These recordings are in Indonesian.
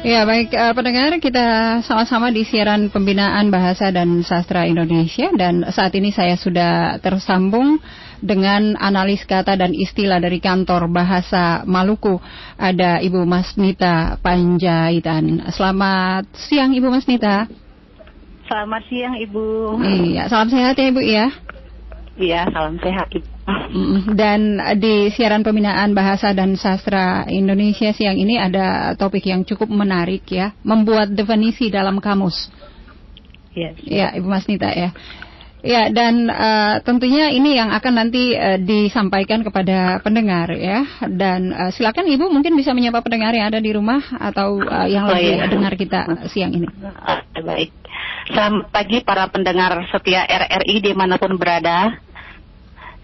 Ya baik uh, pendengar kita sama-sama di siaran pembinaan bahasa dan sastra Indonesia dan saat ini saya sudah tersambung dengan analis kata dan istilah dari kantor bahasa Maluku ada Ibu Masnita Panjaitan. Selamat siang Ibu Masnita. Selamat siang Ibu. Iya salam sehat ya Ibu ya. Iya salam sehat Ibu. Dan di siaran pembinaan bahasa dan sastra Indonesia siang ini ada topik yang cukup menarik ya, membuat definisi dalam kamus. Yes. Ya, Ibu Mas Nita ya. Ya, dan uh, tentunya ini yang akan nanti uh, disampaikan kepada pendengar ya. Dan uh, silakan Ibu mungkin bisa menyapa pendengar yang ada di rumah atau uh, yang oh, lagi iya. dengar kita siang ini. baik. Selamat pagi para pendengar setia RRI di mana pun berada.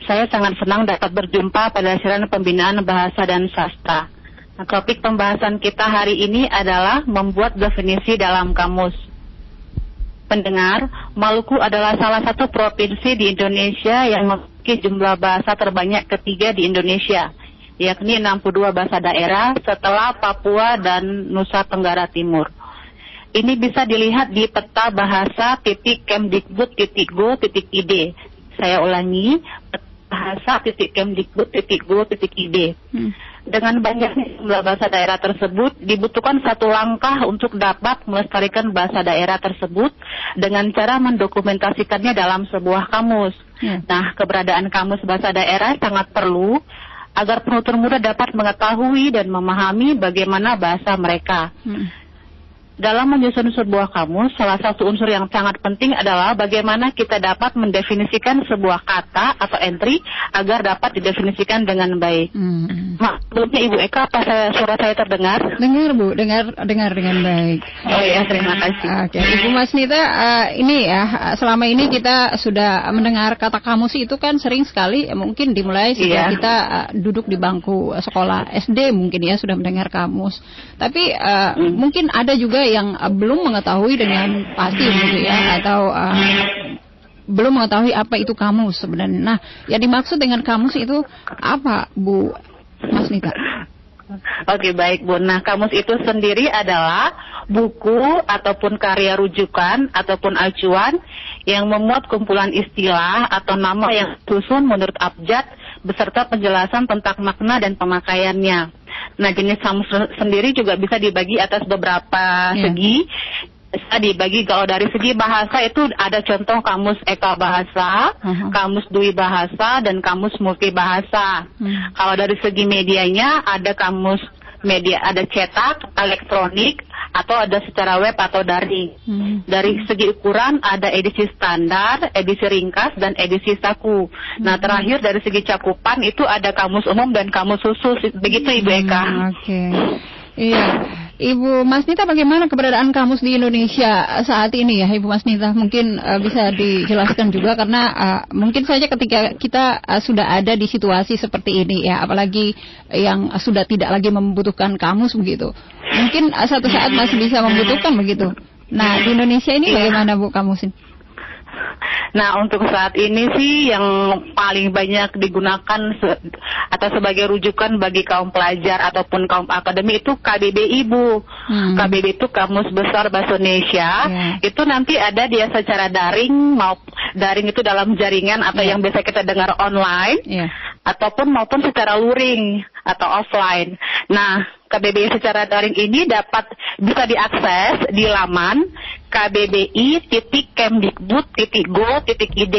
Saya sangat senang dapat berjumpa pada siaran pembinaan bahasa dan sastra. Nah, topik pembahasan kita hari ini adalah membuat definisi dalam kamus. Pendengar, Maluku adalah salah satu provinsi di Indonesia yang memiliki jumlah bahasa terbanyak ketiga di Indonesia, yakni 62 bahasa daerah setelah Papua dan Nusa Tenggara Timur. Ini bisa dilihat di peta bahasa titik Kemdikbud titik go titik id. Saya ulangi, bahasa titik kemdikbud titik go titik id. Hmm. Dengan banyaknya jumlah bahasa daerah tersebut, dibutuhkan satu langkah untuk dapat melestarikan bahasa daerah tersebut dengan cara mendokumentasikannya dalam sebuah kamus. Hmm. Nah, keberadaan kamus bahasa daerah sangat perlu agar penutur muda dapat mengetahui dan memahami bagaimana bahasa mereka. Hmm dalam menyusun sebuah kamus, salah satu unsur yang sangat penting adalah bagaimana kita dapat mendefinisikan sebuah kata atau entry agar dapat didefinisikan dengan baik. Hmm. Maksudnya Ibu Eka, apa saya, suara saya terdengar? Dengar Bu, dengar dengar dengan baik. Oh ya, terima kasih. Oke, okay. Ibu Mas Nita, uh, ini ya selama ini kita sudah mendengar kata kamus itu kan sering sekali, mungkin dimulai sejak yeah. kita uh, duduk di bangku sekolah SD mungkin ya sudah mendengar kamus. Tapi uh, hmm. mungkin ada juga yang uh, belum mengetahui dengan pasti gitu ya atau uh, belum mengetahui apa itu kamus sebenarnya. Nah, yang dimaksud dengan kamus itu apa, Bu Mas Nita? Oke baik Bu. Nah kamus itu sendiri adalah buku ataupun karya rujukan ataupun acuan yang memuat kumpulan istilah atau nama yang susun menurut abjad beserta penjelasan tentang makna dan pemakaiannya. Nah, jenis kamus sendiri juga bisa dibagi atas beberapa yeah. segi. Bisa dibagi kalau dari segi bahasa itu ada contoh kamus eka bahasa, uh-huh. kamus dui bahasa, dan kamus multi bahasa. Uh-huh. Kalau dari segi medianya ada kamus media, ada cetak, elektronik, atau ada secara web atau daring. Hmm. Dari segi ukuran ada edisi standar, edisi ringkas, dan edisi saku. Nah, hmm. Nah terakhir dari segi cakupan itu ada kamus umum dan kamus khusus. Begitu Ibu Eka. Hmm, Oke. Okay. Iya. Ibu Mas Nita bagaimana keberadaan kamus di Indonesia saat ini ya Ibu Mas Nita mungkin uh, bisa dijelaskan juga karena uh, mungkin saja ketika kita uh, sudah ada di situasi seperti ini ya apalagi yang sudah tidak lagi membutuhkan kamus begitu mungkin uh, satu saat masih bisa membutuhkan begitu nah di Indonesia ini iya. bagaimana Bu kamusin? Nah, untuk saat ini sih yang paling banyak digunakan se atau sebagai rujukan bagi kaum pelajar ataupun kaum akademi itu KBBI Bu. Hmm. KBBI itu Kamus Besar Bahasa Indonesia. Yeah. Itu nanti ada dia secara daring mau daring itu dalam jaringan atau yeah. yang biasa kita dengar online. Yeah ataupun maupun secara luring atau offline. Nah, KBBI secara daring ini dapat bisa diakses di laman kbbi.kemdikbud.go.id.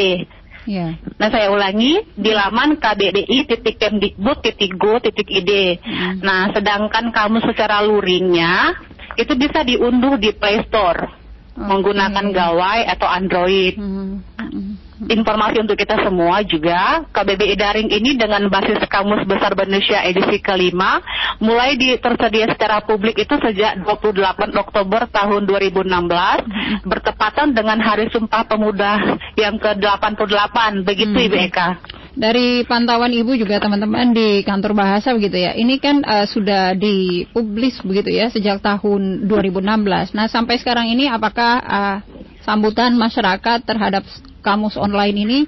Yeah. Nah saya ulangi di laman kbbi.kemdikbud.go.id. Mm. Nah sedangkan kamu secara luringnya itu bisa diunduh di Play Store okay. menggunakan gawai atau Android. Mm. Informasi untuk kita semua juga. KBBI Daring ini dengan basis Kamus Besar Indonesia edisi kelima mulai di, tersedia secara publik itu sejak 28 Oktober tahun 2016 bertepatan dengan Hari Sumpah Pemuda yang ke-88. Begitu hmm. Ibu Eka. Dari pantauan Ibu juga teman-teman di kantor bahasa begitu ya. Ini kan uh, sudah dipublis begitu ya sejak tahun 2016. Nah, sampai sekarang ini apakah uh, sambutan masyarakat terhadap kamus online ini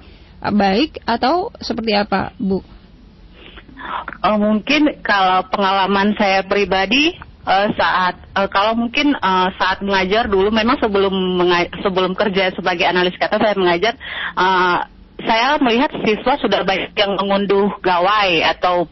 uh, baik atau seperti apa, Bu? Oh, mungkin kalau pengalaman saya pribadi uh, saat uh, kalau mungkin uh, saat mengajar dulu memang sebelum menga- sebelum kerja sebagai analis kata saya mengajar uh, saya melihat siswa sudah banyak yang mengunduh gawai atau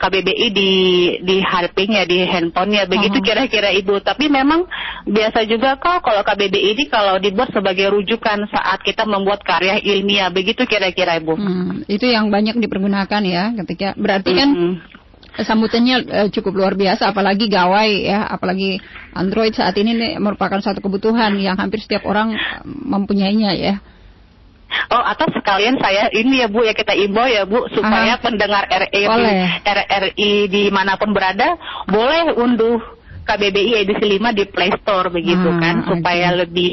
KBBI di di HP-nya di handphonenya. Begitu kira-kira ibu. Tapi memang biasa juga kok kalau KBBI ini kalau dibuat sebagai rujukan saat kita membuat karya ilmiah. Begitu kira-kira ibu. Hmm, itu yang banyak dipergunakan ya ketika berarti kan -hmm sambutannya uh, cukup luar biasa. Apalagi gawai ya apalagi Android saat ini nih, merupakan satu kebutuhan yang hampir setiap orang mempunyainya ya Oh atau sekalian saya ini ya Bu ya kita imbau ya Bu supaya Aha. pendengar RRI RRI di mana pun berada boleh unduh KBBI edisi 5 di Play Store begitu hmm, kan supaya okay. lebih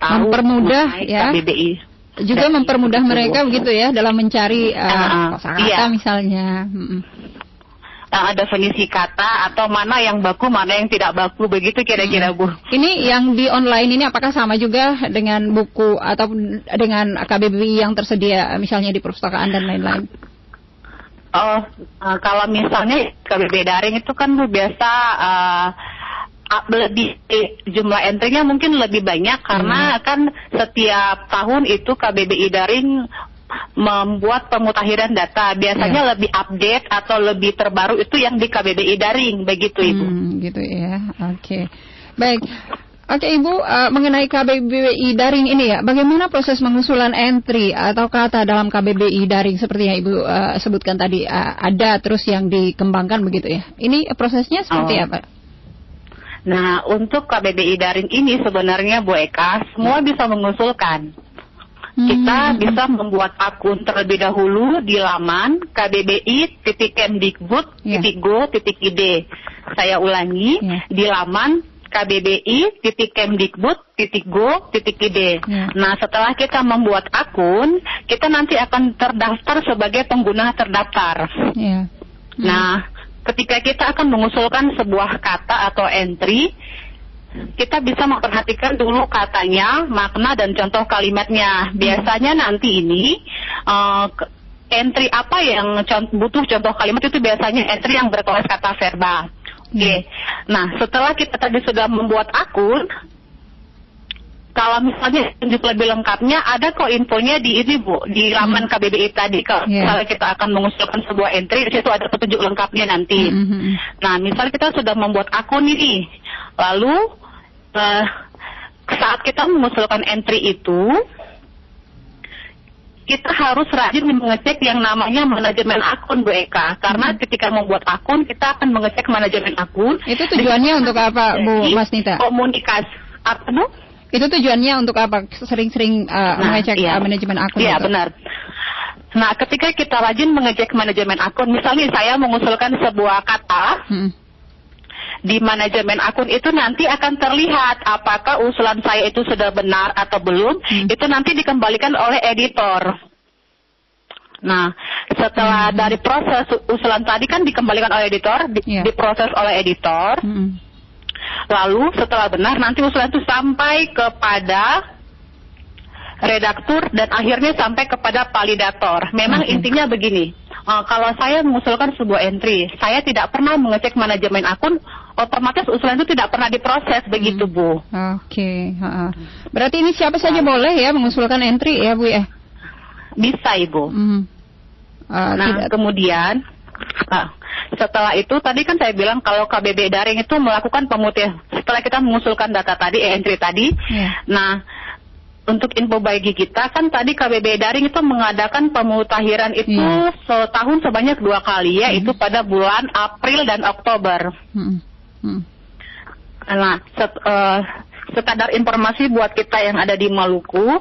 tahu mempermudah ya KBBI juga mempermudah mereka begitu ya dalam mencari uh, uh, kosakata iya. misalnya. Hmm uh, definisi kata atau mana yang baku mana yang tidak baku begitu kira-kira Bu. Ini yang di online ini apakah sama juga dengan buku atau dengan KBBI yang tersedia misalnya di perpustakaan dan lain-lain? Oh, uh, kalau misalnya KBBI daring itu kan biasa uh, lebih jumlah entry-nya mungkin lebih banyak karena hmm. kan setiap tahun itu KBBI daring membuat pemutakhiran data. Biasanya yeah. lebih update atau lebih terbaru itu yang di KBBI daring, begitu Ibu. Hmm, gitu ya. Oke. Okay. Baik. Oke Ibu, uh, mengenai KBBI daring ini ya, bagaimana proses mengusulan entry atau kata dalam KBBI daring seperti yang Ibu uh, sebutkan tadi uh, ada terus yang dikembangkan begitu ya? Ini prosesnya seperti oh. apa? Nah, untuk KBBI daring ini sebenarnya Bu Eka semua bisa mengusulkan. Kita hmm. bisa membuat akun terlebih dahulu di laman kbbi.kemdikbud.go.id. Yeah. Saya ulangi yeah. di laman kbbi.kemdikbud.go.id. Yeah. Nah, setelah kita membuat akun, kita nanti akan terdaftar sebagai pengguna terdaftar. Yeah. Hmm. Nah, ketika kita akan mengusulkan sebuah kata atau entry, kita bisa memperhatikan dulu katanya, makna dan contoh kalimatnya. Biasanya nanti ini uh, entry apa yang butuh contoh kalimat itu biasanya entry yang berkelas kata verbal. Oke. Okay. Nah, setelah kita tadi sudah membuat akun, kalau misalnya tunjuk lebih lengkapnya, ada kok infonya di ini Bu, di laman hmm. KBBI tadi. Kalau yeah. misalnya kita akan mengusulkan sebuah entry, di situ ada petunjuk lengkapnya nanti. Mm -hmm. Nah, misalnya kita sudah membuat akun ini, lalu uh, saat kita mengusulkan entry itu, kita harus rajin mengecek yang namanya manajemen akun Bu Eka. Karena hmm. ketika membuat akun kita akan mengecek manajemen akun. Itu tujuannya untuk apa Bu Mas Nita? komunikasi apa Bu? Itu tujuannya untuk apa? Sering-sering uh, nah, mengecek iya. uh, manajemen akun iya benar. Nah ketika kita rajin mengecek manajemen akun misalnya saya mengusulkan sebuah kata hmm di manajemen akun itu nanti akan terlihat apakah usulan saya itu sudah benar atau belum. Hmm. Itu nanti dikembalikan oleh editor. Nah, setelah hmm. dari proses usulan tadi kan dikembalikan oleh editor, di, yeah. diproses oleh editor. Hmm. Lalu setelah benar nanti usulan itu sampai kepada redaktur dan akhirnya sampai kepada validator. Memang hmm. intinya begini, uh, kalau saya mengusulkan sebuah entry, saya tidak pernah mengecek manajemen akun, otomatis usulan itu tidak pernah diproses hmm. begitu Bu. Oke, okay. berarti ini siapa saja nah. boleh ya mengusulkan entry ya Bu ya? Bisa Ibu. Hmm. Uh, nah tidak. kemudian Nah, setelah itu tadi kan saya bilang kalau KBB daring itu melakukan pemutihan setelah kita mengusulkan data tadi eh, entry tadi. Yeah. Nah, untuk info bagi kita kan tadi KBB daring itu mengadakan pemutakhiran itu yeah. setahun sebanyak dua kali ya, mm. itu pada bulan April dan Oktober. Mm. Hmm. Nah, set, uh, sekadar informasi buat kita yang ada di Maluku,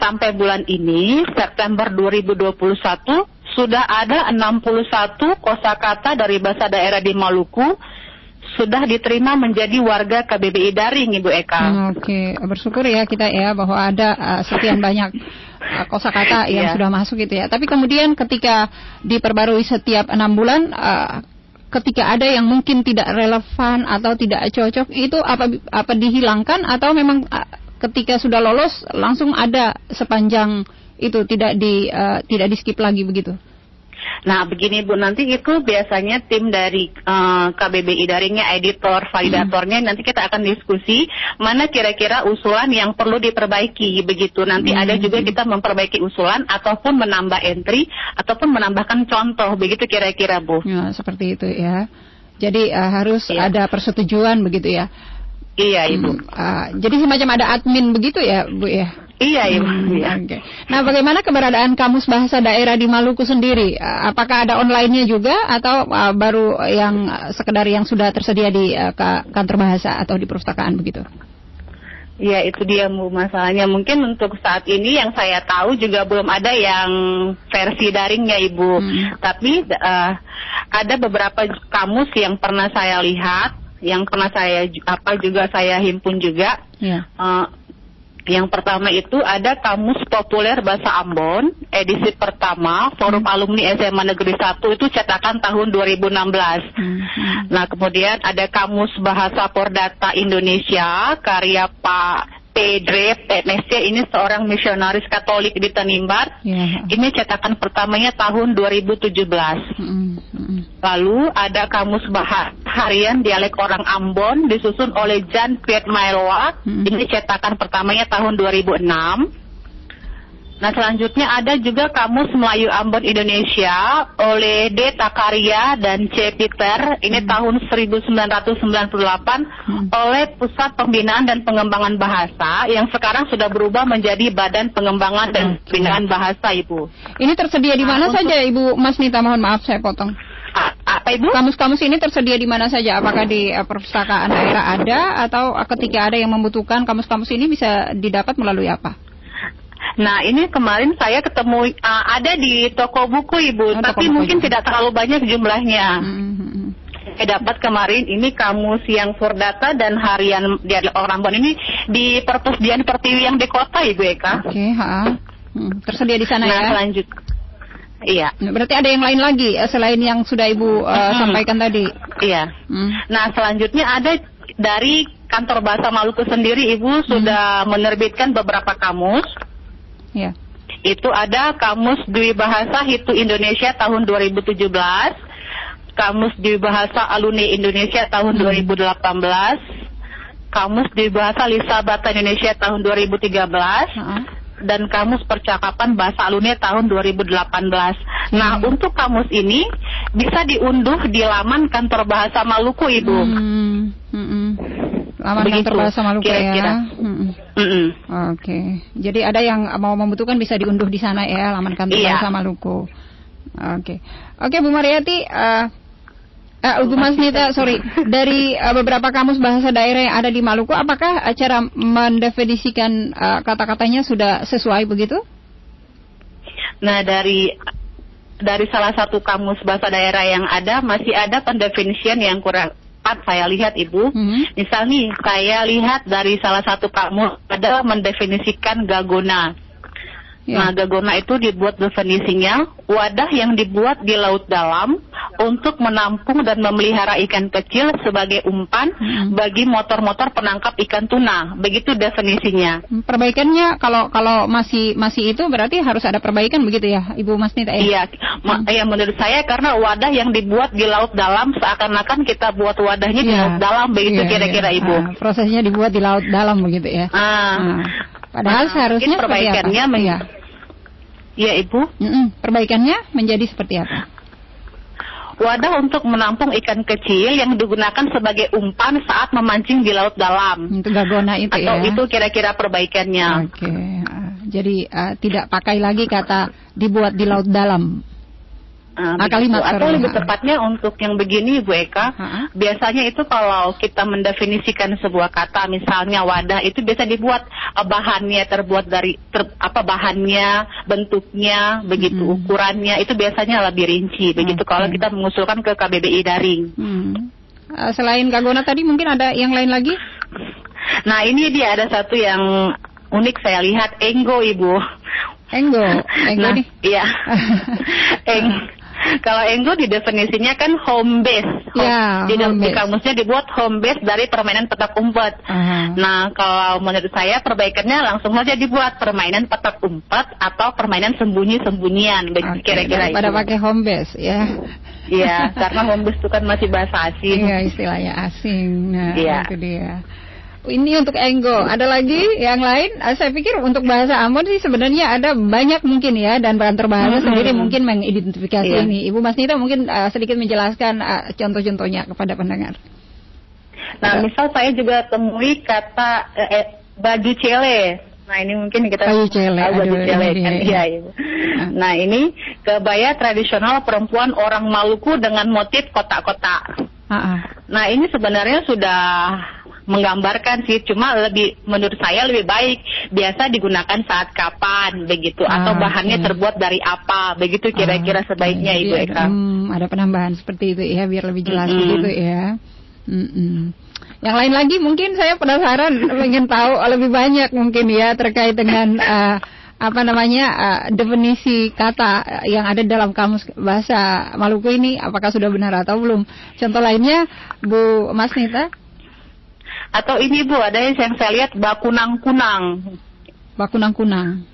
sampai bulan ini, September 2021, sudah ada 61 kosakata dari bahasa daerah di Maluku sudah diterima menjadi warga KBBI daring Ibu Eka. Hmm, Oke, okay. bersyukur ya kita ya bahwa ada uh, sekian banyak uh, kosakata yang yeah. sudah masuk gitu ya. Tapi kemudian ketika diperbarui setiap enam bulan, uh, ketika ada yang mungkin tidak relevan atau tidak cocok itu apa apa dihilangkan atau memang ketika sudah lolos langsung ada sepanjang itu tidak di uh, tidak di skip lagi begitu? Nah, begini Bu, nanti itu biasanya tim dari uh, eh, KBBI daringnya, editor, validatornya, hmm. nanti kita akan diskusi mana kira-kira usulan yang perlu diperbaiki begitu. Nanti hmm. ada juga kita memperbaiki usulan ataupun menambah entry ataupun menambahkan contoh begitu kira-kira Bu. Ya, seperti itu ya. Jadi uh, harus ya. ada persetujuan begitu ya. Iya Ibu. Hmm, uh, jadi semacam ada admin begitu ya Bu ya. Iya, iya. Hmm, iya. Okay. Nah, bagaimana keberadaan kamus bahasa daerah di Maluku sendiri? Apakah ada online-nya juga atau uh, baru yang uh, sekedar yang sudah tersedia di uh, kantor bahasa atau di perpustakaan begitu? Ya itu dia Bu masalahnya. Mungkin untuk saat ini yang saya tahu juga belum ada yang versi daringnya Ibu. Hmm. Tapi uh, ada beberapa kamus yang pernah saya lihat, yang pernah saya apa juga saya himpun juga. Yeah. Ya. Uh, yang pertama itu ada Kamus Populer Bahasa Ambon, edisi pertama, Forum hmm. Alumni SMA Negeri 1 itu cetakan tahun 2016. Hmm. Nah, kemudian ada Kamus Bahasa Pordata Indonesia, karya Pak Pedre PMSC ini seorang misionaris Katolik di Tanimbar. Yeah. Ini cetakan pertamanya tahun 2017. Mm -hmm. Lalu ada kamus bahasa harian dialek orang Ambon disusun oleh Jan Piet Mailwa. Mm -hmm. Ini cetakan pertamanya tahun 2006. Nah selanjutnya ada juga Kamus Melayu Ambon Indonesia oleh D. Takaria dan C. Peter. Ini hmm. tahun 1998 hmm. oleh Pusat Pembinaan dan Pengembangan Bahasa yang sekarang sudah berubah menjadi Badan Pengembangan dan Pembinaan Bahasa Ibu. Ini tersedia di mana nah, saja Ibu Mas Nita? Mohon maaf saya potong. Apa Ibu? Kamus-kamus ini tersedia di mana saja? Apakah di uh, perpustakaan daerah ada atau ketika ada yang membutuhkan kamus-kamus ini bisa didapat melalui apa? Nah ini kemarin saya ketemu uh, ada di toko buku ibu, oh, tapi mungkin buku. tidak terlalu banyak jumlahnya. Mm-hmm. Saya dapat kemarin ini kamus yang Furdata dan harian di orang Bon ini di perpustakaan Pertiwi yang di kota ibu Eka. Oke, okay, hmm, tersedia di sana nah, ya. Lanjut. Iya. Berarti ada yang lain lagi eh, selain yang sudah ibu uh, hmm. sampaikan tadi. Iya. Hmm. Nah selanjutnya ada dari kantor bahasa Maluku sendiri ibu hmm. sudah menerbitkan beberapa kamus. Ya. Itu ada Kamus Dwi Bahasa Hitu Indonesia tahun 2017, Kamus Dwi Bahasa Aluni Indonesia tahun hmm. 2018, Kamus Dwi Bahasa Lisa Bata Indonesia tahun 2013, uh dan Kamus Percakapan Bahasa Aluni tahun 2018. Nah, hmm. untuk kamus ini bisa diunduh di laman kantor bahasa Maluku, Ibu. Hmm. Hmm. hmm. Laman Begitu, kantor bahasa Maluku kira -kira. ya. Mm -mm. Oke, okay. jadi ada yang mau membutuhkan bisa diunduh di sana ya, laman kantor iya. bahasa Maluku. Oke, okay. oke okay, Bu Mariati, uh, uh, Bu Mas Nita, sorry, dari uh, beberapa kamus bahasa daerah yang ada di Maluku, apakah cara mendefinisikan uh, kata-katanya sudah sesuai begitu? Nah, dari dari salah satu kamus bahasa daerah yang ada masih ada pendefinisian yang kurang empat saya lihat ibu. Mm-hmm. Misal nih saya lihat dari salah satu kamu ada mendefinisikan gagona. Yeah. Nah, gagona itu dibuat definisinya wadah yang dibuat di laut dalam untuk menampung dan memelihara ikan kecil sebagai umpan hmm. bagi motor-motor penangkap ikan tuna. Begitu definisinya. Perbaikannya kalau kalau masih masih itu berarti harus ada perbaikan begitu ya, Ibu Mas Nita ya? Iya, hmm. ya menurut saya karena wadah yang dibuat di laut dalam seakan-akan kita buat wadahnya yeah. di iya. laut dalam begitu iya, kira-kira yeah, Ibu. Nah, prosesnya dibuat di laut dalam begitu ya. Ah. Nah. Padahal nah, seharusnya perbaikannya apa? Ya. Iya Ibu. Mm -mm. Perbaikannya menjadi seperti apa? Wadah untuk menampung ikan kecil yang digunakan sebagai umpan saat memancing di laut dalam. Itu gagona itu Atau ya? itu kira-kira perbaikannya. Oke. Okay. Jadi uh, tidak pakai lagi kata dibuat di laut dalam. Uh, kalimat atau lebih tepatnya untuk yang begini Bu Eka, uh-huh. biasanya itu kalau kita mendefinisikan sebuah kata misalnya wadah itu biasa dibuat uh, bahannya terbuat dari ter, apa bahannya, bentuknya, begitu hmm. ukurannya itu biasanya lebih rinci. Begitu okay. kalau kita mengusulkan ke KBBI daring. Hmm. Uh, selain Gagona tadi mungkin ada yang lain lagi? Nah, ini dia ada satu yang unik saya lihat Enggo Ibu. Enggo, Enggo nah, nih. Iya. Eng Kalau enggo di definisinya kan home base. Ya, di, home di base. kamusnya dibuat home base dari permainan petak umpet. Aha. Nah, kalau menurut saya perbaikannya langsung saja dibuat permainan petak umpet atau permainan sembunyi-sembunyian. Oke, Kira-kira itu. pakai home base ya. Iya, karena home base itu kan masih bahasa asing. Iya istilahnya asing. Nah, Iya. itu dia. Ini untuk Enggo. Ada lagi yang lain? Ah, Saya pikir untuk bahasa Ambon sih sebenarnya ada banyak mungkin ya dan kantor bahasa Mhm. sendiri mungkin mengidentifikasi Iya. ini. Ibu Mas Nita mungkin ah, sedikit menjelaskan ah, contoh-contohnya kepada pendengar. Nah, misal saya juga temui kata eh, eh, baju cele. Nah, ini mungkin kita Baju cele, tahu baju aduh, cele kan. dia. Iya, Ibu. Nah, ini kebaya tradisional perempuan orang Maluku dengan motif kotak-kotak. Ah, ah. Nah, ini sebenarnya sudah menggambarkan sih, cuma lebih menurut saya lebih baik biasa digunakan saat kapan begitu atau Ah, bahannya oke. terbuat dari apa begitu kira-kira Ah, sebaiknya Ibu Eka. hmm, ada penambahan seperti itu ya biar lebih jelas Mm-mm. begitu ya. Mm-mm. Yang lain lagi mungkin saya penasaran ingin tahu lebih banyak mungkin ya terkait dengan ah, apa namanya ah, definisi kata yang ada dalam kamus bahasa Maluku ini apakah sudah benar atau belum? Contoh lainnya Bu Mas Nita, Atau ini Bu, ada yang saya lihat bakunang-kunang. bakunang-kunang.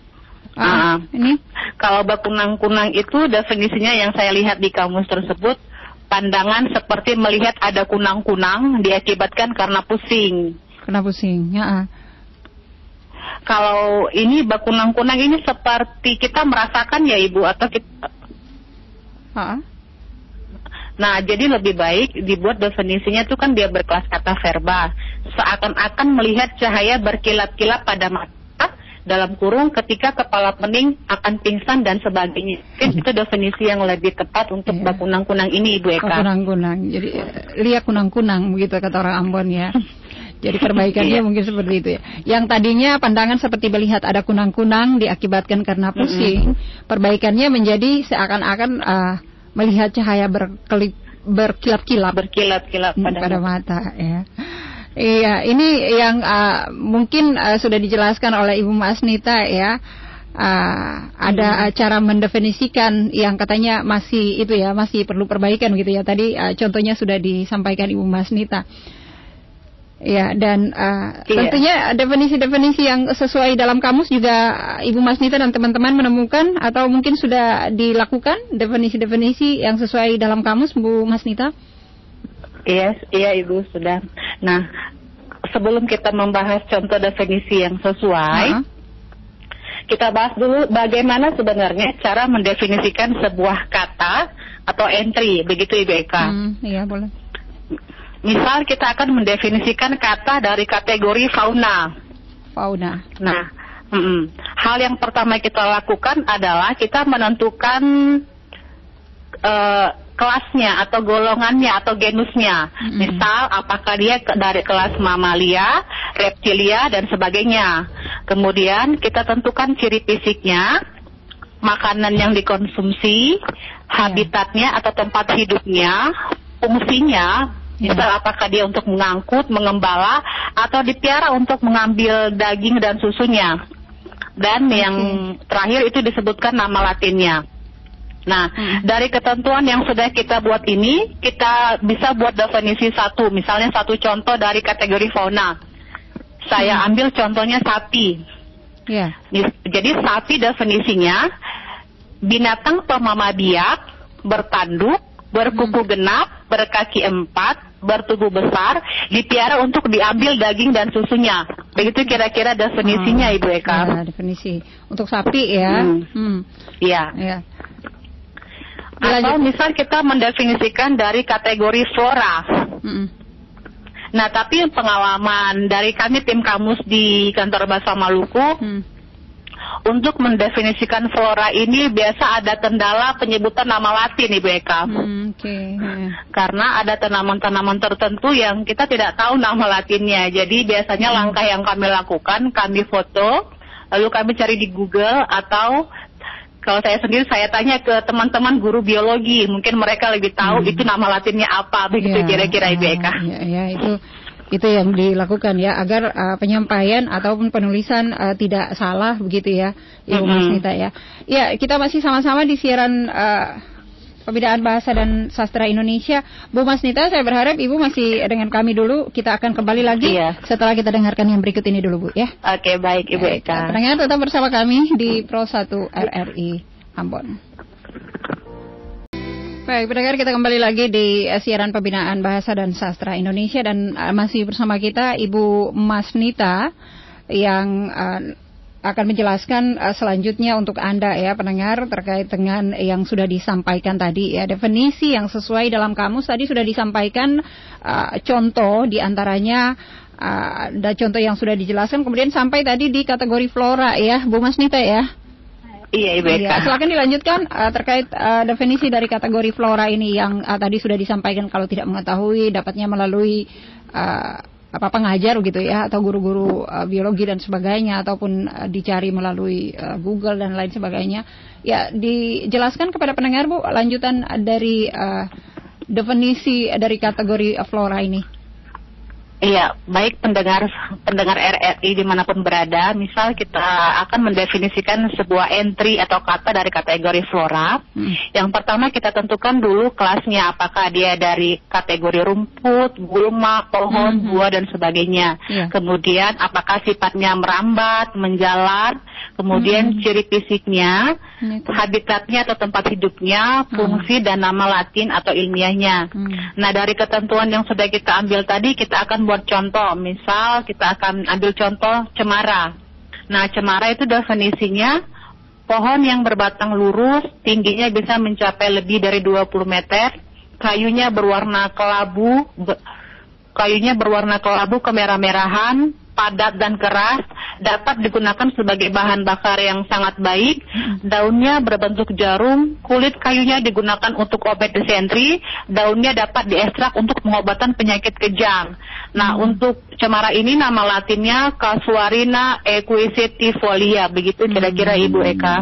Ah. ini Kalau bakunang-kunang itu definisinya yang saya lihat di kamus tersebut pandangan seperti melihat ada kunang-kunang diakibatkan karena pusing. kena pusing. Ya, ah. Kalau ini bakunang-kunang ini seperti kita merasakan ya Ibu atau kita ah. Nah, jadi lebih baik dibuat definisinya itu kan dia berkelas kata verba. Seakan-akan melihat cahaya berkilat-kilat pada mata dalam kurung ketika kepala pening akan pingsan dan sebagainya. Mungkin itu definisi yang lebih tepat untuk Iya. bakunang-kunang ini Ibu Eka. kunang-kunang. Jadi eh, lihat kunang-kunang begitu kata orang Ambon ya. Jadi perbaikannya Iya. mungkin seperti itu ya. Yang tadinya pandangan seperti melihat ada kunang-kunang diakibatkan karena pusing, perbaikannya menjadi seakan-akan ah, melihat cahaya berkelip berkilap-kilap Berkilat-kilat Hmm, pada, pada mata. mata ya. Iya, ini yang ah, mungkin ah, sudah dijelaskan oleh Ibu Mas Nita ya. Ah, ada ah, cara mendefinisikan yang katanya masih itu ya, masih perlu perbaikan gitu ya. Tadi ah, contohnya sudah disampaikan Ibu Mas Nita. Ya, dan ah, Iya. tentunya definisi-definisi yang sesuai dalam kamus juga ah, Ibu Mas Nita dan teman-teman menemukan atau mungkin sudah dilakukan definisi-definisi yang sesuai dalam kamus Bu Mas Nita? Iya, iya Ibu sudah. Nah, sebelum kita membahas contoh definisi yang sesuai, Ah. kita bahas dulu bagaimana sebenarnya cara mendefinisikan sebuah kata atau entry, begitu Ibu Eka. Hmm, iya boleh. Misal kita akan mendefinisikan kata dari kategori fauna. Fauna. Nah, mm-mm. hal yang pertama kita lakukan adalah kita menentukan eh, kelasnya atau golongannya atau genusnya. Mm-mm. Misal apakah dia dari kelas mamalia, reptilia dan sebagainya. Kemudian kita tentukan ciri fisiknya, makanan yang dikonsumsi, habitatnya atau tempat hidupnya, fungsinya, Misal apakah dia untuk mengangkut, mengembala, atau dipiara untuk mengambil daging dan susunya. Dan yang terakhir itu disebutkan nama latinnya. Nah, Hmm. dari ketentuan yang sudah kita buat ini, kita bisa buat definisi satu. Misalnya satu contoh dari kategori fauna. Saya ambil contohnya sapi. Mis- Jadi sapi definisinya binatang pemama biak, bertanduk, berkuku genap, berkaki empat, bertubuh besar, dipiara untuk diambil daging dan susunya. Begitu kira-kira definisinya Oh, Ibu Eka. ya, definisi. Untuk sapi ya. Hmm. Hmm. Iya. Ya. Atau misal kita mendefinisikan dari kategori flora. Mm-mm. Nah, tapi pengalaman dari kami tim kamus di kantor bahasa Maluku Hmm. Untuk mendefinisikan flora ini biasa ada kendala penyebutan nama Latin Ibu Eka. Hmm, Oke. ya. Karena ada tanaman-tanaman tertentu yang kita tidak tahu nama latinnya. Jadi biasanya langkah yang kami lakukan, kami foto, lalu kami cari di Google atau kalau saya sendiri saya tanya ke teman-teman guru biologi, mungkin mereka lebih tahu Hmm. itu nama latinnya apa, begitu Ya, kira-kira Ibu ah, Eka. Ya, ya, itu itu yang dilakukan ya agar uh, penyampaian ataupun penulisan uh, tidak salah begitu ya Ibu Mas Mm-mm. Nita ya. Ya, kita masih sama-sama di siaran uh, Pembinaan Bahasa dan Sastra Indonesia. Bu Mas Nita, saya berharap Ibu masih dengan kami dulu. Kita akan kembali lagi iya. setelah kita dengarkan yang berikut ini dulu, Bu ya. Oke, baik Ibu Eka. Pendengar tetap bersama kami di Pro 1 RRI Ambon. Baik, pendengar kita kembali lagi di siaran pembinaan bahasa dan sastra Indonesia dan uh, masih bersama kita Ibu Mas Nita yang uh, akan menjelaskan selanjutnya untuk Anda ya pendengar terkait dengan yang sudah disampaikan tadi ya definisi yang sesuai dalam kamus tadi sudah disampaikan contoh di antaranya uh, ada contoh yang sudah dijelaskan kemudian sampai tadi di kategori flora ya Bu Mas Nita ya. Iya, Ibu Eka. Iya, silakan dilanjutkan uh, terkait uh, definisi dari kategori flora ini yang uh, tadi sudah disampaikan kalau tidak mengetahui dapatnya melalui uh, apa pengajar gitu ya atau guru-guru uh, biologi dan sebagainya ataupun uh, dicari melalui uh, Google dan lain sebagainya. Ya, dijelaskan kepada pendengar Bu lanjutan dari uh, definisi dari kategori flora ini. Iya, baik pendengar pendengar RRI di mana pun berada, misal kita akan mendefinisikan sebuah entry atau kata dari kategori flora. Hmm. Yang pertama kita tentukan dulu kelasnya, apakah dia dari kategori rumput, gulma, pohon, hmm. buah dan sebagainya. Yeah. Kemudian apakah sifatnya merambat, menjalar, kemudian hmm. ciri fisiknya, hmm. habitatnya atau tempat hidupnya, fungsi hmm. dan nama latin atau ilmiahnya. Hmm. Nah dari ketentuan yang sudah kita ambil tadi, kita akan buat contoh. Misal kita akan ambil contoh cemara. Nah, cemara itu definisinya pohon yang berbatang lurus, tingginya bisa mencapai lebih dari 20 meter, kayunya berwarna kelabu, kayunya berwarna kelabu kemerah-merahan, padat dan keras, dapat digunakan sebagai bahan bakar yang sangat baik. Daunnya berbentuk jarum, kulit kayunya digunakan untuk obat disentri, daunnya dapat diekstrak untuk pengobatan penyakit kejang. Nah, hmm. untuk cemara ini nama latinnya Casuarina equisetifolia, begitu kira-kira Ibu Eka.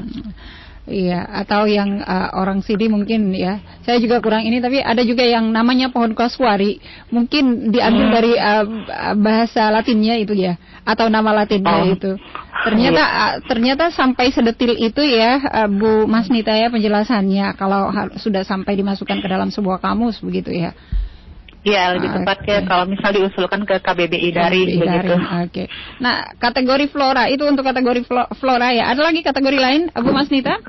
Iya, atau yang uh, orang sini mungkin ya. Saya juga kurang ini, tapi ada juga yang namanya pohon kasuari. Mungkin diambil hmm. dari uh, bahasa Latinnya itu ya, atau nama Latinnya oh. itu. Ternyata uh, ternyata sampai sedetil itu ya, uh, Bu Mas Nita ya penjelasannya. Kalau sudah sampai dimasukkan ke dalam sebuah kamus begitu ya. Iya, lebih tepatnya okay. kalau misal diusulkan ke KBBI dari begitu. Oke. Okay. Nah, kategori flora itu untuk kategori flora ya. Ada lagi kategori lain, Bu Mas Nita?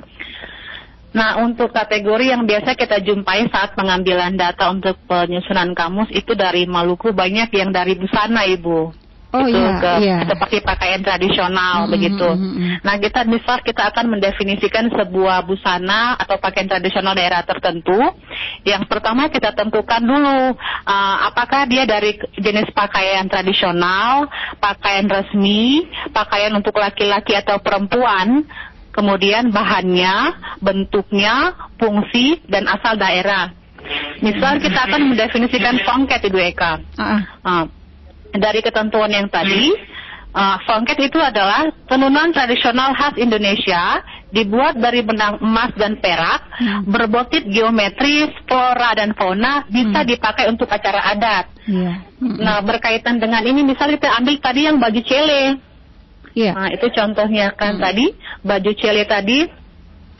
Nah, untuk kategori yang biasa kita jumpai saat pengambilan data untuk penyusunan kamus itu dari Maluku banyak yang dari busana, Ibu. Oh itu iya, ke iya. seperti pakaian tradisional mm-hmm, begitu. Mm-hmm. Nah kita misal kita akan mendefinisikan sebuah busana atau pakaian tradisional daerah tertentu. Yang pertama kita tentukan dulu uh, apakah dia dari jenis pakaian tradisional, pakaian resmi, pakaian untuk laki-laki atau perempuan, kemudian bahannya, bentuknya, fungsi dan asal daerah. Misal kita akan mendefinisikan songket Ibu Eka. Uh-uh. Uh, dari ketentuan yang tadi, uh, songket itu adalah tenunan tradisional khas Indonesia dibuat dari benang emas dan perak, hmm. berbotit geometris, flora dan fauna bisa hmm. dipakai untuk acara adat. Yeah. Hmm. Nah berkaitan dengan ini, misalnya kita ambil tadi yang baju cele. Yeah. Nah itu contohnya kan hmm. tadi baju cele tadi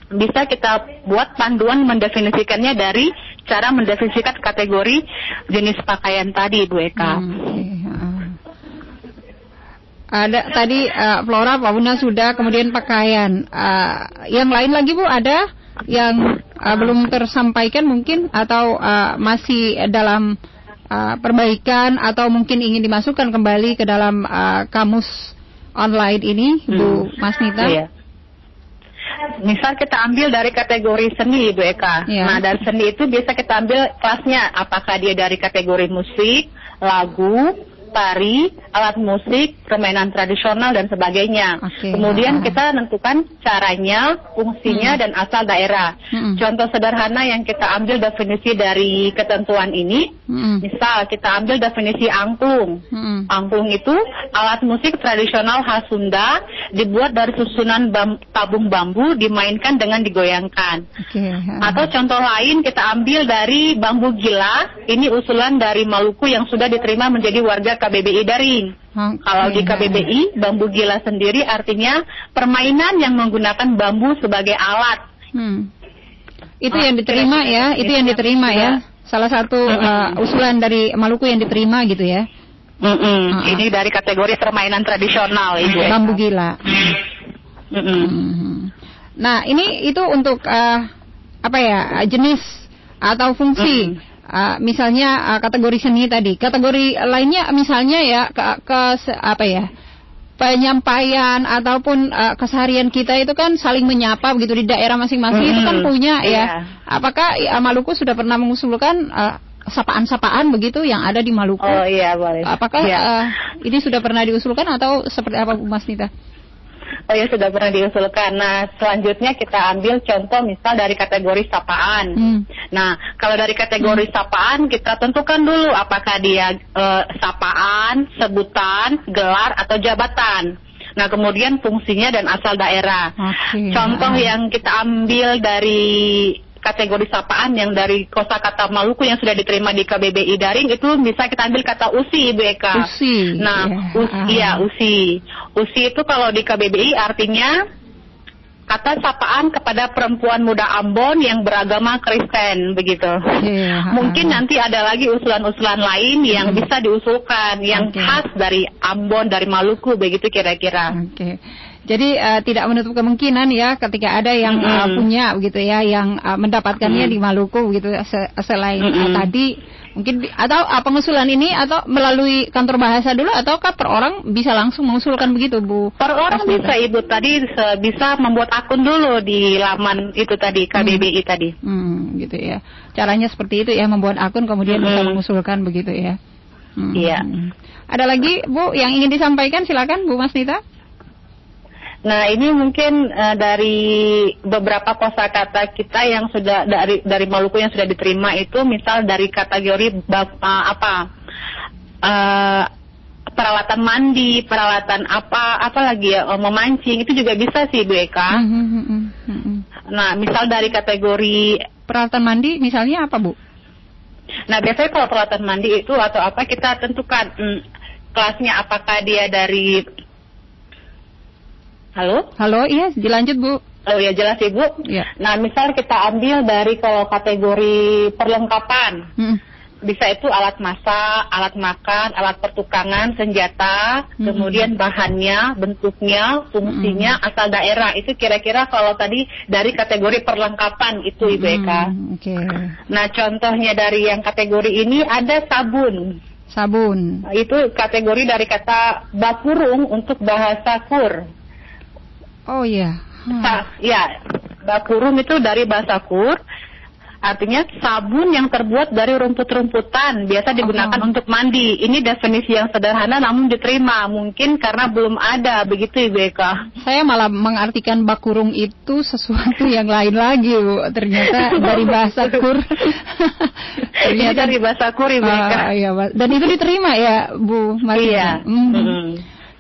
bisa kita buat panduan mendefinisikannya dari cara mendefinisikan kategori jenis pakaian tadi, Bu Eka. Hmm, okay. Ada tadi uh, flora, fauna sudah, kemudian pakaian. Uh, yang lain lagi Bu ada yang uh, belum tersampaikan mungkin atau uh, masih dalam uh, perbaikan atau mungkin ingin dimasukkan kembali ke dalam uh, kamus online ini, Bu hmm. Mas Nita? Iya. Misal kita ambil dari kategori seni, Bu Eka. Iya. Nah, dari seni itu bisa kita ambil kelasnya, apakah dia dari kategori musik, lagu, tari, alat musik, permainan tradisional dan sebagainya. Okay. Kemudian kita tentukan caranya, fungsinya hmm. dan asal daerah. Hmm. Contoh sederhana yang kita ambil definisi dari ketentuan ini, hmm. misal kita ambil definisi angklung. Hmm. Angklung itu alat musik tradisional khas Sunda dibuat dari susunan bam, tabung bambu dimainkan dengan digoyangkan. Okay. Atau contoh lain kita ambil dari bambu gila, ini usulan dari Maluku yang sudah diterima menjadi warga KBBI Okay. Kalau di KBBI, bambu gila sendiri artinya permainan yang menggunakan bambu sebagai alat. Hmm. itu yang diterima ya, itu yang diterima ya. Salah satu uh, usulan dari Maluku yang diterima gitu ya. Mm -mm. Uh -uh. Ini dari kategori permainan tradisional Ibu. Bambu gila. Mm -mm. Nah, ini itu untuk uh, apa ya? jenis atau fungsi. Mm -mm. Uh, misalnya uh, kategori seni tadi, kategori lainnya misalnya ya ke, ke apa ya? penyampaian ataupun uh, keseharian kita itu kan saling menyapa begitu di daerah masing-masing mm -hmm. itu kan punya yeah. ya. Apakah ya, Maluku sudah pernah mengusulkan uh, sapaan-sapaan begitu yang ada di Maluku? Oh iya boleh. Apakah yeah. uh, ini sudah pernah diusulkan atau seperti apa Bu Mas Nita? Oh ya sudah pernah diusulkan. Nah selanjutnya kita ambil contoh misal dari kategori sapaan. Hmm. Nah kalau dari kategori hmm. sapaan kita tentukan dulu apakah dia uh, sapaan, sebutan, gelar atau jabatan. Nah kemudian fungsinya dan asal daerah. Okay. Contoh yang kita ambil dari kategori sapaan yang dari kosakata Maluku yang sudah diterima di KBBI daring itu bisa kita ambil kata usi Ibu Eka. Usi. Nah, yeah. us, uh. iya usi. Usi itu kalau di KBBI artinya kata sapaan kepada perempuan muda Ambon yang beragama Kristen begitu. Yeah. Mungkin nanti ada lagi usulan-usulan lain yang hmm. bisa diusulkan yang okay. khas dari Ambon dari Maluku begitu kira-kira. Oke. Okay. Jadi uh, tidak menutup kemungkinan ya ketika ada yang mm -hmm. uh, punya gitu ya yang uh, mendapatkannya mm -hmm. di Maluku gitu se selain mm -hmm. uh, tadi mungkin atau uh, pengusulan ini atau melalui kantor bahasa dulu ataukah per orang bisa langsung mengusulkan begitu Bu? Per orang Asli bisa Ibu tadi bisa membuat akun dulu di laman itu tadi KBBI hmm. tadi. Hmm, gitu ya. Caranya seperti itu ya membuat akun kemudian hmm. bisa mengusulkan begitu ya. Hmm. Iya. Ada lagi Bu yang ingin disampaikan silakan Bu Mas Nita. Nah ini mungkin uh, dari beberapa kosakata kita yang sudah dari dari Maluku yang sudah diterima itu, misal dari kategori uh, apa uh, peralatan mandi, peralatan apa, apa lagi ya, uh, memancing itu juga bisa sih Bu Eka. Mm -hmm. Nah misal dari kategori peralatan mandi, misalnya apa Bu? Nah biasanya kalau peralatan mandi itu atau apa kita tentukan hmm, kelasnya apakah dia dari Halo? Halo, iya, dilanjut Bu. Oh ya jelas Ibu. Ya. Nah misal kita ambil dari kalau kategori perlengkapan, hmm. bisa itu alat masak, alat makan, alat pertukangan, senjata, hmm. kemudian bahannya, bentuknya, fungsinya, hmm. asal daerah. Itu kira-kira kalau tadi dari kategori perlengkapan itu Ibu hmm. Eka. Okay. Nah contohnya dari yang kategori ini ada sabun. Sabun. Itu kategori dari kata bakurung untuk bahasa kur. Oh iya. Hmm. ya, bakurum itu dari bahasa kur, artinya sabun yang terbuat dari rumput-rumputan, biasa digunakan oh. untuk mandi. Ini definisi yang sederhana namun diterima, mungkin karena belum ada, begitu Ibu Eka. Saya malah mengartikan bakurung itu sesuatu yang lain lagi, Bu. Ternyata dari bahasa kur. Ternyata dari bahasa kur, Ibu Eka. Uh, iya, dan itu diterima ya, Bu Mas. Iya. Mm. Mm.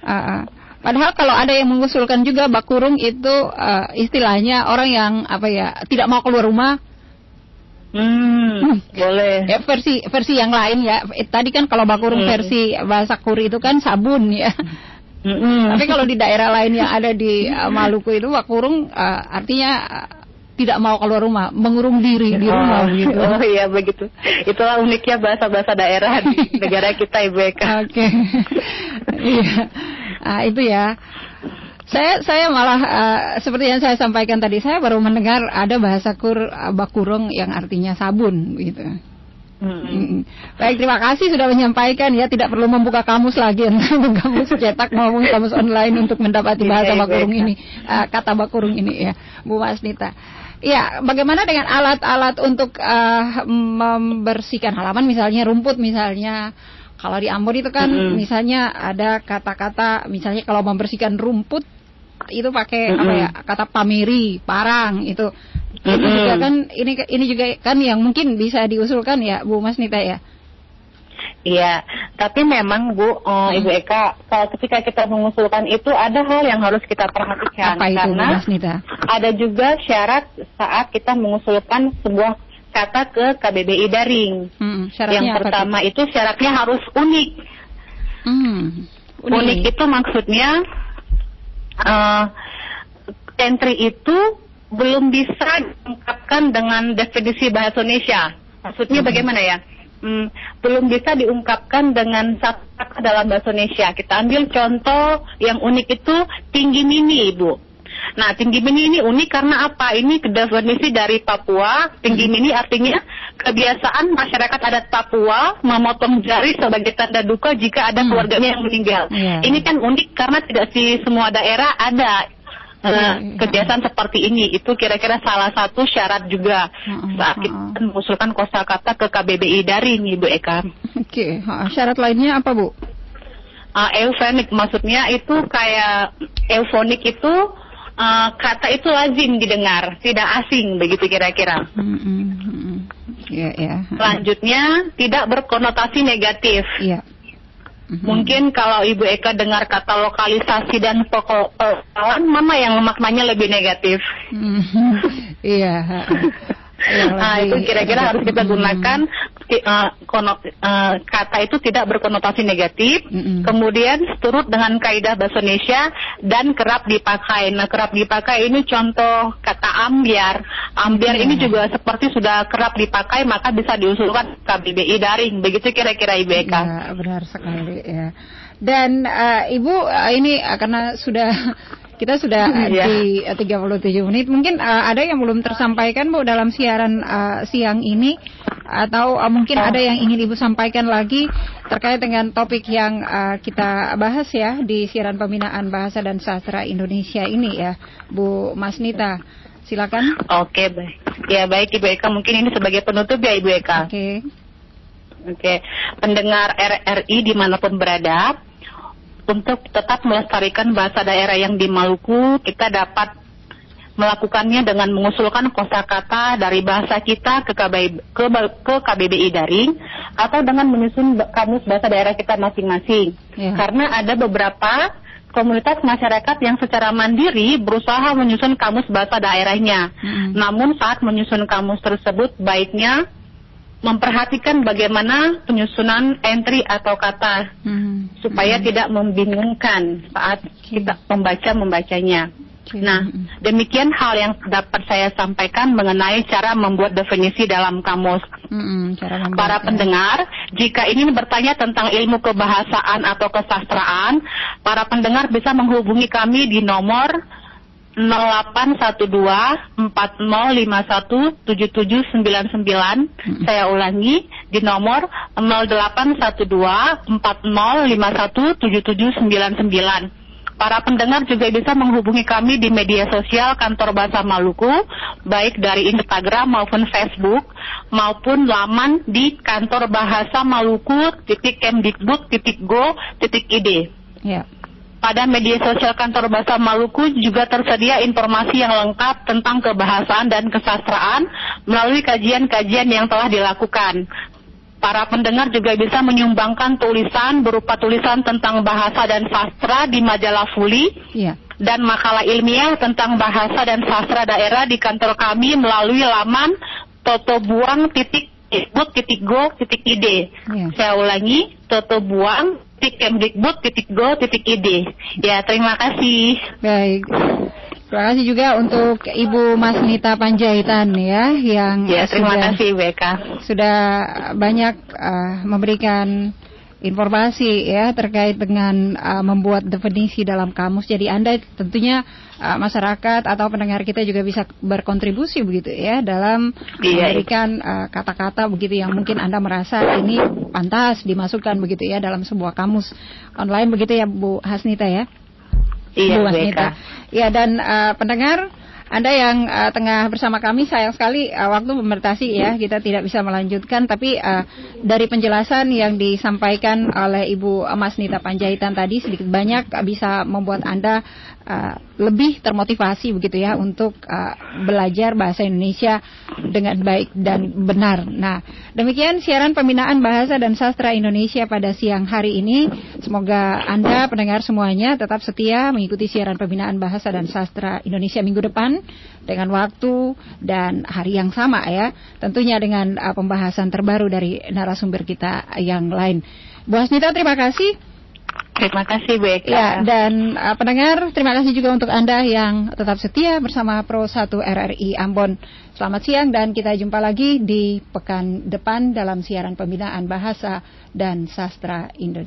Uh, uh. Padahal kalau ada yang mengusulkan juga bakurung itu uh, istilahnya orang yang apa ya tidak mau keluar rumah. Hmm, hmm. boleh. Ya versi versi yang lain ya. Eh, tadi kan kalau bakurung hmm. versi bahasa Kuri itu kan sabun ya. Hmm. Tapi kalau di daerah lain yang ada di uh, Maluku itu bakurung uh, artinya uh, tidak mau keluar rumah, mengurung diri di rumah oh, gitu. Oh iya begitu. Itulah uniknya bahasa-bahasa daerah di negara kita Ibu Eka. Oke. Okay. iya. Nah, itu ya. Saya saya malah uh, seperti yang saya sampaikan tadi, saya baru mendengar ada bahasa kur uh, bakurung yang artinya sabun gitu. Hmm. Baik, terima kasih sudah menyampaikan ya. Tidak perlu membuka kamus lagi, kamus cetak maupun kamus online untuk mendapati iya, bahasa bakurung ini, uh, kata bakurung ini ya, Bu Masnita. Ya, bagaimana dengan alat-alat untuk uh, membersihkan halaman, misalnya rumput, misalnya kalau di Ambon itu kan mm-hmm. misalnya ada kata-kata misalnya kalau membersihkan rumput itu pakai mm-hmm. apa ya kata pameri, parang itu. Mm-hmm. Itu juga kan ini ini juga kan yang mungkin bisa diusulkan ya Bu Mas Nita ya. Iya, tapi memang Bu, uh, Ibu Eka, kalau ketika kita mengusulkan itu ada hal yang harus kita perhatikan Apa itu, karena Mas Nita? ada juga syarat saat kita mengusulkan sebuah kata ke KBBI daring. Hmm, yang pertama itu? itu syaratnya harus unik. Hmm, unik. unik itu maksudnya uh, entry itu belum bisa diungkap diungkapkan dengan definisi bahasa Indonesia. Maksudnya Hmm. bagaimana ya? Hmm, belum bisa diungkapkan dengan satu kata dalam bahasa Indonesia. Kita ambil contoh yang unik itu tinggi mini, Ibu. Nah, tinggi mini ini unik karena apa? Ini definisi dari Papua. Tinggi mini artinya kebiasaan masyarakat adat Papua memotong jari sebagai tanda duka jika ada Hmm. keluarganya yang meninggal. Iya. Ini kan unik karena tidak di semua daerah ada iya. kebiasaan seperti ini. Itu kira-kira salah satu syarat juga Mm-mm, saat kita mengusulkan kosakata ke KBBI daring, Ibu Eka. Oke, ha, syarat lainnya apa Bu? Uh, eufonik maksudnya itu kayak eufonik itu uh, kata itu lazim didengar, tidak asing begitu kira-kira. Hmm, hmm, hmm. Iya, iya. Selanjutnya tidak berkonotasi negatif. Iya. Mhm. Mungkin kalau Ibu Eka dengar kata lokalisasi dan pokok persoalan, mana yang maknanya lebih negatif? Hmm, Iya. ha, ha. Yang Lebih- itu kira-kira harus kita Hmm. gunakan uh, kono- uh, kata itu tidak berkonotasi negatif, Mm-mm. kemudian turut dengan kaidah bahasa Indonesia dan kerap dipakai. Nah, kerap dipakai ini contoh kata ambiar. Ambiar Iya. ini juga seperti sudah kerap dipakai, maka bisa diusulkan KBBI daring. Begitu kira-kira Ibu Eka. Ya, benar sekali ya. Dan eh, Ibu eh, ini eh, karena sudah kita sudah Iya. di eh, 37 menit, mungkin eh, ada yang belum tersampaikan Bu dalam siaran eh, siang ini atau eh, mungkin ada yang ingin Ibu sampaikan lagi terkait dengan topik yang eh, kita bahas ya di siaran pembinaan bahasa dan sastra Indonesia ini ya, Bu Masnita. Silakan. Oke, baik. Ya, baik Ibu Eka. Mungkin ini sebagai penutup ya Ibu Eka. Oke. Oke, pendengar RRI di mana pun berada, untuk tetap melestarikan bahasa daerah yang di Maluku, kita dapat melakukannya dengan mengusulkan kosakata dari bahasa kita ke KBBI, ke, ke KBBI daring atau dengan menyusun kamus bahasa daerah kita masing-masing. Ya. Karena ada beberapa komunitas masyarakat yang secara mandiri berusaha menyusun kamus bahasa daerahnya. Mm-mm. Namun saat menyusun kamus tersebut baiknya memperhatikan bagaimana penyusunan entry atau kata Hmm. supaya Hmm. tidak membingungkan saat kita membaca membacanya. Nah, Hmm. demikian hal yang dapat saya sampaikan mengenai cara membuat definisi dalam kamus. Mm-mm, cara membuat, Para ya. pendengar, jika ingin bertanya tentang ilmu kebahasaan atau kesastraan, para pendengar bisa menghubungi kami di nomor 0812-4051-7799. Saya ulangi di nomor 0812-4051-7799. Para pendengar juga bisa menghubungi kami di media sosial Kantor Bahasa Maluku, baik dari Instagram maupun Facebook, maupun laman di kantor bahasa Maluku titik Kemdikbud titik go titik id. Ya. Pada media sosial kantor bahasa Maluku juga tersedia informasi yang lengkap tentang kebahasaan dan kesastraan melalui kajian-kajian yang telah dilakukan. Para pendengar juga bisa menyumbangkan tulisan berupa tulisan tentang bahasa dan sastra di majalah Fuli Iya. dan makalah ilmiah tentang bahasa dan sastra daerah di kantor kami melalui laman totobuang titik Kemdikbud titik go titik id. Iya. Saya ulangi totobuang titik Kemdikbud titik go titik id. Ya terima kasih. Baik. Terima kasih juga untuk Ibu Mas Nita Panjaitan ya yang Ya terima sudah kasih sudah banyak uh, memberikan informasi ya terkait dengan uh, membuat definisi dalam kamus. Jadi Anda tentunya uh, masyarakat atau pendengar kita juga bisa berkontribusi begitu ya dalam Iya. memberikan uh, kata-kata begitu yang mungkin Anda merasa ini pantas dimasukkan begitu ya dalam sebuah kamus online begitu ya Bu Hasnita ya. Iya Bu WK. Wasnita. Ya dan uh, pendengar anda yang uh, tengah bersama kami sayang sekali uh, waktu membatasi ya. Kita tidak bisa melanjutkan tapi uh, dari penjelasan yang disampaikan oleh Ibu Mas Nita Panjaitan tadi sedikit banyak bisa membuat Anda uh, lebih termotivasi begitu ya untuk uh, belajar bahasa Indonesia dengan baik dan benar. Nah, demikian siaran pembinaan bahasa dan sastra Indonesia pada siang hari ini. Semoga Anda pendengar semuanya tetap setia mengikuti siaran pembinaan bahasa dan sastra Indonesia minggu depan dengan waktu dan hari yang sama ya. Tentunya dengan uh, pembahasan terbaru dari narasumber kita yang lain. Bu Hasnita terima kasih. Terima kasih Bu Eka. Ya, dan uh, pendengar, terima kasih juga untuk Anda yang tetap setia bersama Pro 1 RRI Ambon. Selamat siang dan kita jumpa lagi di pekan depan dalam siaran pembinaan bahasa dan sastra Indonesia.